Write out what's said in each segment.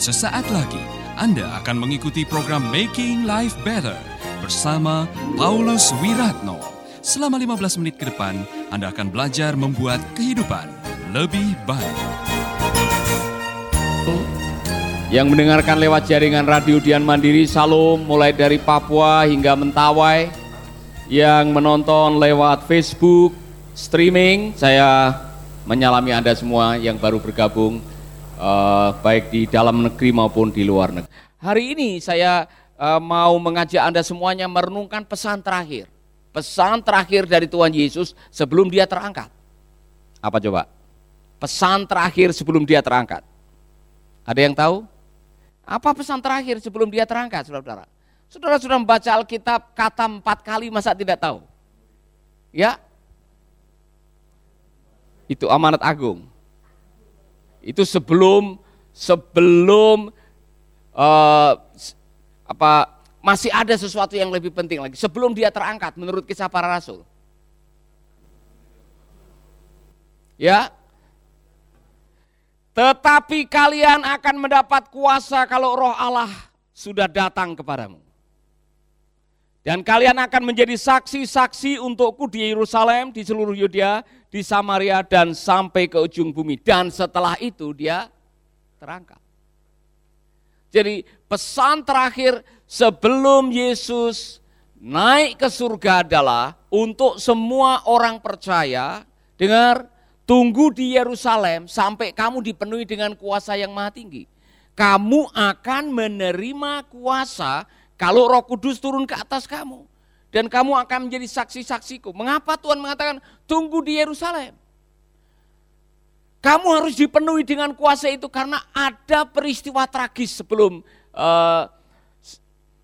Sesaat lagi Anda akan mengikuti program Making Life Better bersama Paulus Wiratno. Selama 15 menit ke depan, Anda akan belajar membuat kehidupan lebih baik. Yang mendengarkan lewat jaringan radio Dian Mandiri Salom mulai dari Papua hingga Mentawai. Yang menonton lewat Facebook, streaming, saya menyalami Anda semua yang baru bergabung uh, baik di dalam negeri maupun di luar negeri. Hari ini saya uh, mau mengajak Anda semuanya merenungkan pesan terakhir. Pesan terakhir dari Tuhan Yesus sebelum dia terangkat. Apa coba? Pesan terakhir sebelum dia terangkat. Ada yang tahu? Apa pesan terakhir sebelum dia terangkat, saudara-saudara? Saudara sudah membaca Alkitab kata empat kali, masa tidak tahu? Ya, itu amanat agung. Itu sebelum sebelum uh, apa masih ada sesuatu yang lebih penting lagi sebelum dia terangkat menurut kisah para rasul. Ya. Tetapi kalian akan mendapat kuasa kalau Roh Allah sudah datang kepadamu. Dan kalian akan menjadi saksi-saksi untukku di Yerusalem, di seluruh Yudea, di Samaria, dan sampai ke ujung bumi. Dan setelah itu dia terangkat. Jadi pesan terakhir sebelum Yesus naik ke surga adalah untuk semua orang percaya, dengar, tunggu di Yerusalem sampai kamu dipenuhi dengan kuasa yang maha tinggi. Kamu akan menerima kuasa kalau roh kudus turun ke atas kamu. Dan kamu akan menjadi saksi-saksiku. Mengapa Tuhan mengatakan tunggu di Yerusalem? Kamu harus dipenuhi dengan kuasa itu karena ada peristiwa tragis sebelum uh,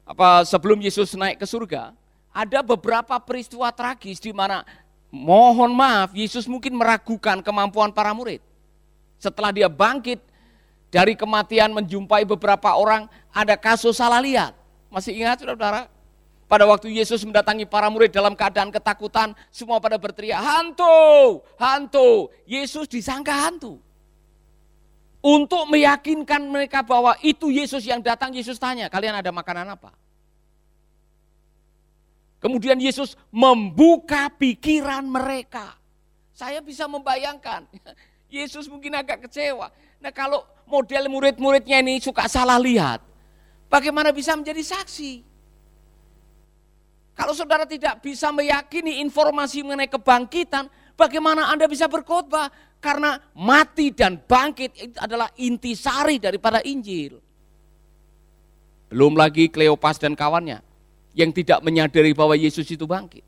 apa sebelum Yesus naik ke surga. Ada beberapa peristiwa tragis di mana mohon maaf Yesus mungkin meragukan kemampuan para murid. Setelah dia bangkit dari kematian menjumpai beberapa orang ada kasus salah lihat. Masih ingat saudara-saudara? Pada waktu Yesus mendatangi para murid dalam keadaan ketakutan, semua pada berteriak, hantu, hantu. Yesus disangka hantu. Untuk meyakinkan mereka bahwa itu Yesus yang datang, Yesus tanya, kalian ada makanan apa? Kemudian Yesus membuka pikiran mereka. Saya bisa membayangkan, Yesus mungkin agak kecewa. Nah kalau model murid-muridnya ini suka salah lihat, Bagaimana bisa menjadi saksi? Kalau saudara tidak bisa meyakini informasi mengenai kebangkitan, bagaimana Anda bisa berkhotbah? Karena mati dan bangkit itu adalah intisari daripada Injil. Belum lagi Kleopas dan kawannya yang tidak menyadari bahwa Yesus itu bangkit.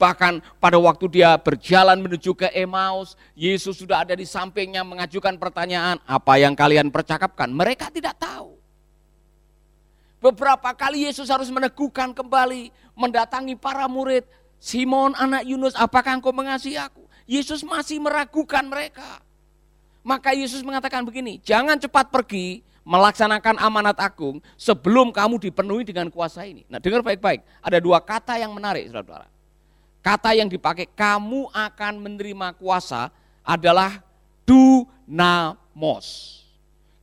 Bahkan pada waktu dia berjalan menuju ke Emmaus, Yesus sudah ada di sampingnya mengajukan pertanyaan, apa yang kalian percakapkan? Mereka tidak tahu. Beberapa kali Yesus harus meneguhkan kembali, mendatangi para murid. Simon anak Yunus, apakah engkau mengasihi aku? Yesus masih meragukan mereka. Maka Yesus mengatakan begini, jangan cepat pergi melaksanakan amanat agung sebelum kamu dipenuhi dengan kuasa ini. Nah dengar baik-baik, ada dua kata yang menarik saudara-saudara. Kata yang dipakai, kamu akan menerima kuasa adalah dunamos.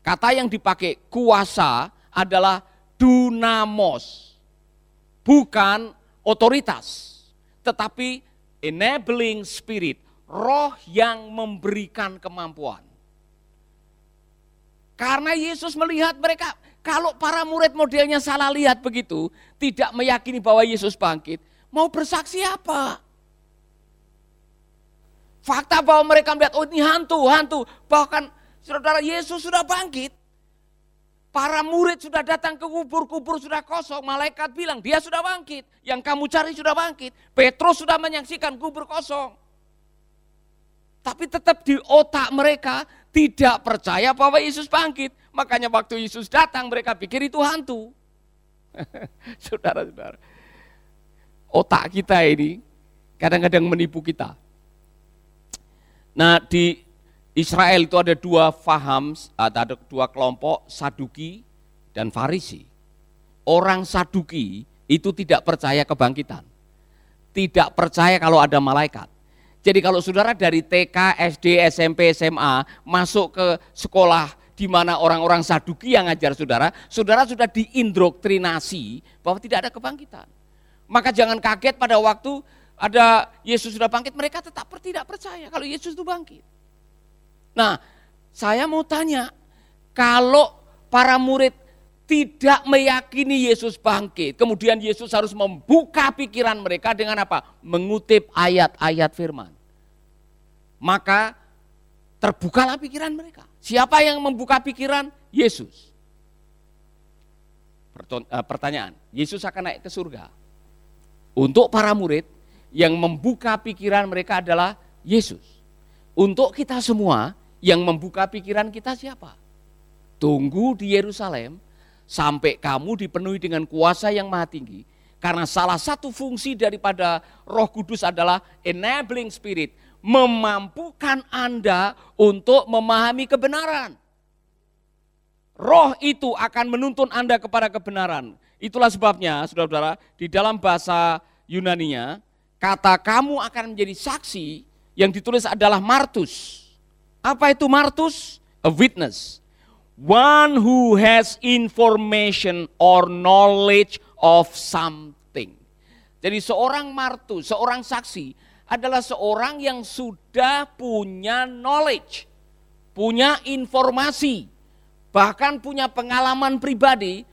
Kata yang dipakai kuasa adalah dunamos. Bukan otoritas, tetapi enabling spirit, roh yang memberikan kemampuan. Karena Yesus melihat mereka, kalau para murid modelnya salah lihat begitu, tidak meyakini bahwa Yesus bangkit, mau bersaksi apa? Fakta bahwa mereka melihat, oh ini hantu, hantu. Bahkan saudara Yesus sudah bangkit. Para murid sudah datang ke kubur, kubur sudah kosong. Malaikat bilang dia sudah bangkit. Yang kamu cari sudah bangkit. Petrus sudah menyaksikan kubur kosong. Tapi tetap di otak mereka tidak percaya bahwa Yesus bangkit. Makanya waktu Yesus datang mereka pikir itu hantu. Saudara-saudara. Otak kita ini kadang-kadang menipu kita. Nah di Israel itu ada dua faham, ada dua kelompok, Saduki dan Farisi. Orang Saduki itu tidak percaya kebangkitan. Tidak percaya kalau ada malaikat. Jadi kalau saudara dari TK, SD, SMP, SMA masuk ke sekolah di mana orang-orang Saduki yang ngajar saudara, saudara sudah diindoktrinasi bahwa tidak ada kebangkitan. Maka jangan kaget pada waktu ada Yesus sudah bangkit, mereka tetap tidak percaya kalau Yesus itu bangkit. Nah, saya mau tanya, kalau para murid tidak meyakini Yesus bangkit, kemudian Yesus harus membuka pikiran mereka dengan apa? Mengutip ayat-ayat firman. Maka terbukalah pikiran mereka. Siapa yang membuka pikiran? Yesus. Eh, pertanyaan, Yesus akan naik ke surga. Untuk para murid, yang membuka pikiran mereka adalah Yesus. Untuk kita semua, yang membuka pikiran kita siapa? Tunggu di Yerusalem sampai kamu dipenuhi dengan kuasa yang maha tinggi. Karena salah satu fungsi daripada roh kudus adalah enabling spirit, memampukan Anda untuk memahami kebenaran. Roh itu akan menuntun Anda kepada kebenaran. Itulah sebabnya, saudara-saudara, di dalam bahasa Yunaninya, kata kamu akan menjadi saksi yang ditulis adalah martus. Apa itu martus? A witness. One who has information or knowledge of something. Jadi seorang martus, seorang saksi adalah seorang yang sudah punya knowledge, punya informasi, bahkan punya pengalaman pribadi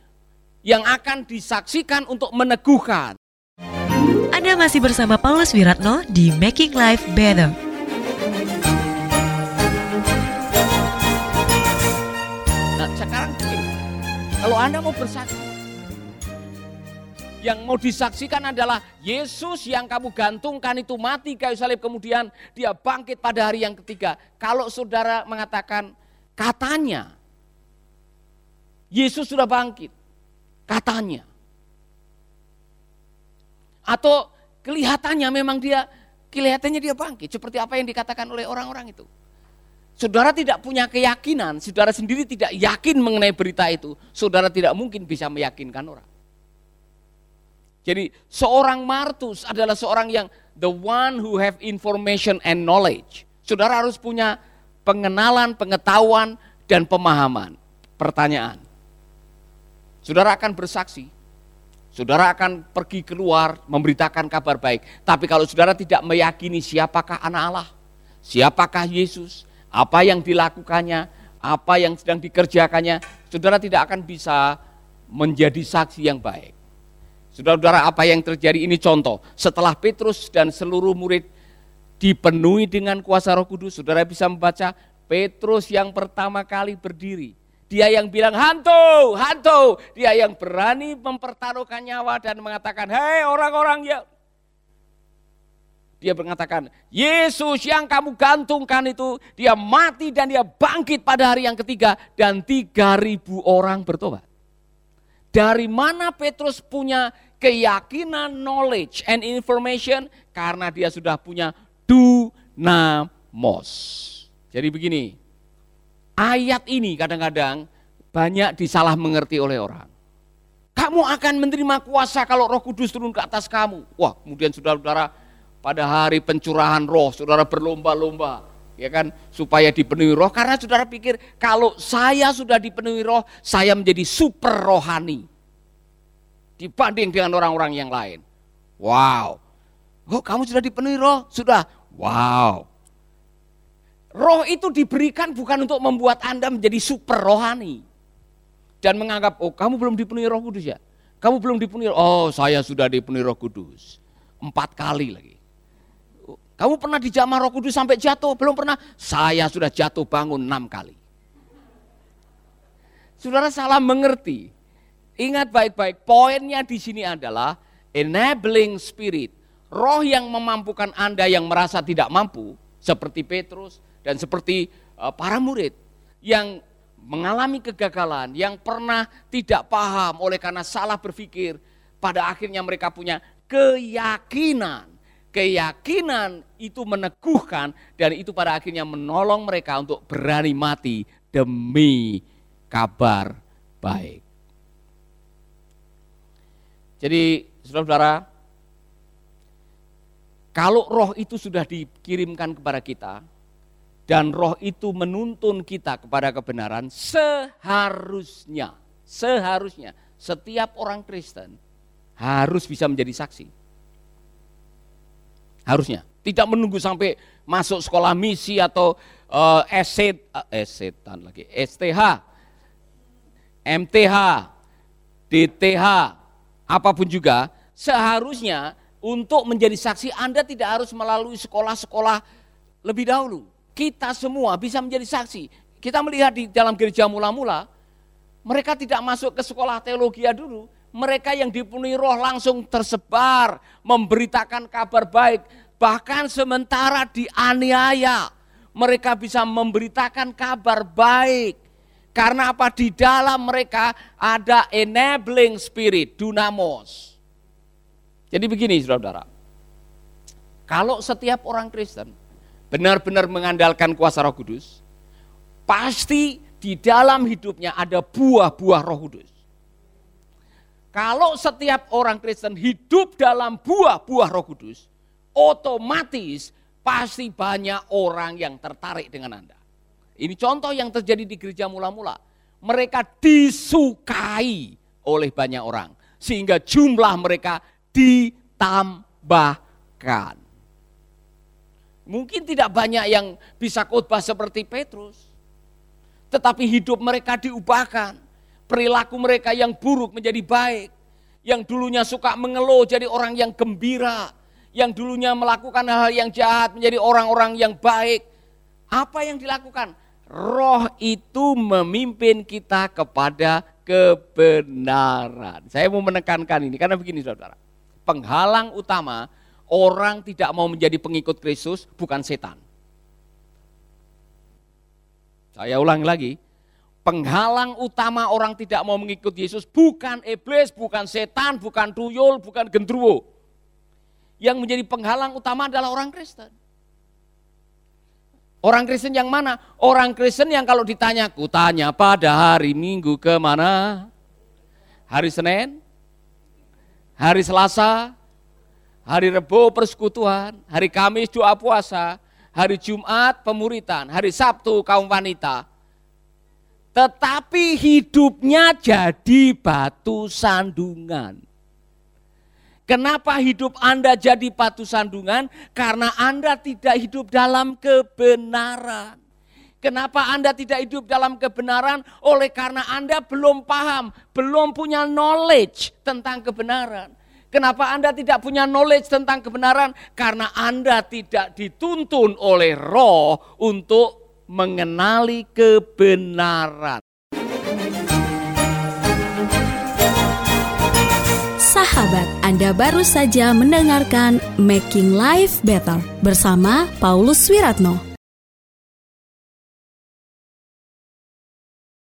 yang akan disaksikan untuk meneguhkan. Anda masih bersama Paulus Wiratno di Making Life Better. Kalau Anda mau bersaksi, yang mau disaksikan adalah Yesus yang kamu gantungkan itu mati kayu salib kemudian dia bangkit pada hari yang ketiga. Kalau saudara mengatakan katanya Yesus sudah bangkit, katanya. Atau kelihatannya memang dia kelihatannya dia bangkit seperti apa yang dikatakan oleh orang-orang itu. Saudara tidak punya keyakinan, saudara sendiri tidak yakin mengenai berita itu, saudara tidak mungkin bisa meyakinkan orang. Jadi seorang martus adalah seorang yang the one who have information and knowledge. Saudara harus punya pengenalan, pengetahuan, dan pemahaman. Pertanyaan. Saudara akan bersaksi. Saudara akan pergi keluar memberitakan kabar baik. Tapi kalau saudara tidak meyakini siapakah anak Allah, siapakah Yesus, apa yang dilakukannya, apa yang sedang dikerjakannya, saudara tidak akan bisa menjadi saksi yang baik. Saudara-saudara apa yang terjadi ini contoh. Setelah Petrus dan seluruh murid dipenuhi dengan kuasa roh kudus. Saudara bisa membaca Petrus yang pertama kali berdiri. Dia yang bilang hantu, hantu. Dia yang berani mempertaruhkan nyawa dan mengatakan, hei orang-orang ya. Dia mengatakan, Yesus yang kamu gantungkan itu, dia mati dan dia bangkit pada hari yang ketiga. Dan tiga ribu orang bertobat. Dari mana Petrus punya keyakinan, knowledge, and information? Karena dia sudah punya dunamos. Jadi begini, ayat ini kadang-kadang banyak disalah mengerti oleh orang. Kamu akan menerima kuasa kalau roh kudus turun ke atas kamu. Wah kemudian saudara-saudara pada hari pencurahan roh, saudara berlomba-lomba ya kan supaya dipenuhi roh karena saudara pikir kalau saya sudah dipenuhi roh saya menjadi super rohani dibanding dengan orang-orang yang lain. Wow. Oh, kamu sudah dipenuhi roh? Sudah. Wow. Roh itu diberikan bukan untuk membuat Anda menjadi super rohani. Dan menganggap, oh kamu belum dipenuhi roh kudus ya? Kamu belum dipenuhi, oh saya sudah dipenuhi roh kudus. Empat kali lagi. Kamu pernah dijamah roh kudus sampai jatuh? Belum pernah. Saya sudah jatuh bangun enam kali. Saudara salah mengerti. Ingat baik-baik, poinnya di sini adalah enabling spirit. Roh yang memampukan Anda yang merasa tidak mampu, seperti Petrus dan seperti uh, para murid yang mengalami kegagalan, yang pernah tidak paham oleh karena salah berpikir, pada akhirnya mereka punya keyakinan keyakinan itu meneguhkan dan itu pada akhirnya menolong mereka untuk berani mati demi kabar baik. Jadi saudara-saudara, kalau roh itu sudah dikirimkan kepada kita, dan roh itu menuntun kita kepada kebenaran, seharusnya, seharusnya setiap orang Kristen harus bisa menjadi saksi. Harusnya. Tidak menunggu sampai masuk sekolah misi atau uh, eset, uh, esetan lagi, STH, MTH, DTH, apa pun juga, seharusnya untuk menjadi saksi Anda tidak harus melalui sekolah-sekolah lebih dahulu. Kita semua bisa menjadi saksi. Kita melihat di dalam gereja mula-mula, mereka tidak masuk ke sekolah teologi dulu. Mereka yang dipenuhi roh langsung tersebar, memberitakan kabar baik. Bahkan sementara dianiaya, mereka bisa memberitakan kabar baik. Karena apa? Di dalam mereka ada enabling spirit, dunamos jadi begini saudara-saudara, kalau setiap orang Kristen benar-benar mengandalkan kuasa roh kudus, pasti di dalam hidupnya ada buah-buah roh kudus. Kalau setiap orang Kristen hidup dalam buah-buah roh kudus, otomatis pasti banyak orang yang tertarik dengan Anda. Ini contoh yang terjadi di gereja mula-mula. Mereka disukai oleh banyak orang. Sehingga jumlah mereka ditambahkan. Mungkin tidak banyak yang bisa khotbah seperti Petrus. Tetapi hidup mereka diubahkan. Perilaku mereka yang buruk menjadi baik. Yang dulunya suka mengeluh jadi orang yang gembira. Yang dulunya melakukan hal-hal yang jahat menjadi orang-orang yang baik. Apa yang dilakukan? Roh itu memimpin kita kepada kebenaran. Saya mau menekankan ini karena begini saudara penghalang utama orang tidak mau menjadi pengikut Kristus bukan setan. Saya ulang lagi, penghalang utama orang tidak mau mengikut Yesus bukan iblis, bukan setan, bukan tuyul, bukan gendruwo. Yang menjadi penghalang utama adalah orang Kristen. Orang Kristen yang mana? Orang Kristen yang kalau ditanya, kutanya pada hari Minggu ke mana? Hari Senin, hari Selasa, hari Rebo persekutuan, hari Kamis doa puasa, hari Jumat pemuritan, hari Sabtu kaum wanita. Tetapi hidupnya jadi batu sandungan. Kenapa hidup Anda jadi batu sandungan? Karena Anda tidak hidup dalam kebenaran. Kenapa Anda tidak hidup dalam kebenaran? Oleh karena Anda belum paham, belum punya knowledge tentang kebenaran. Kenapa Anda tidak punya knowledge tentang kebenaran? Karena Anda tidak dituntun oleh roh untuk mengenali kebenaran. Sahabat, Anda baru saja mendengarkan Making Life Better bersama Paulus Wiratno.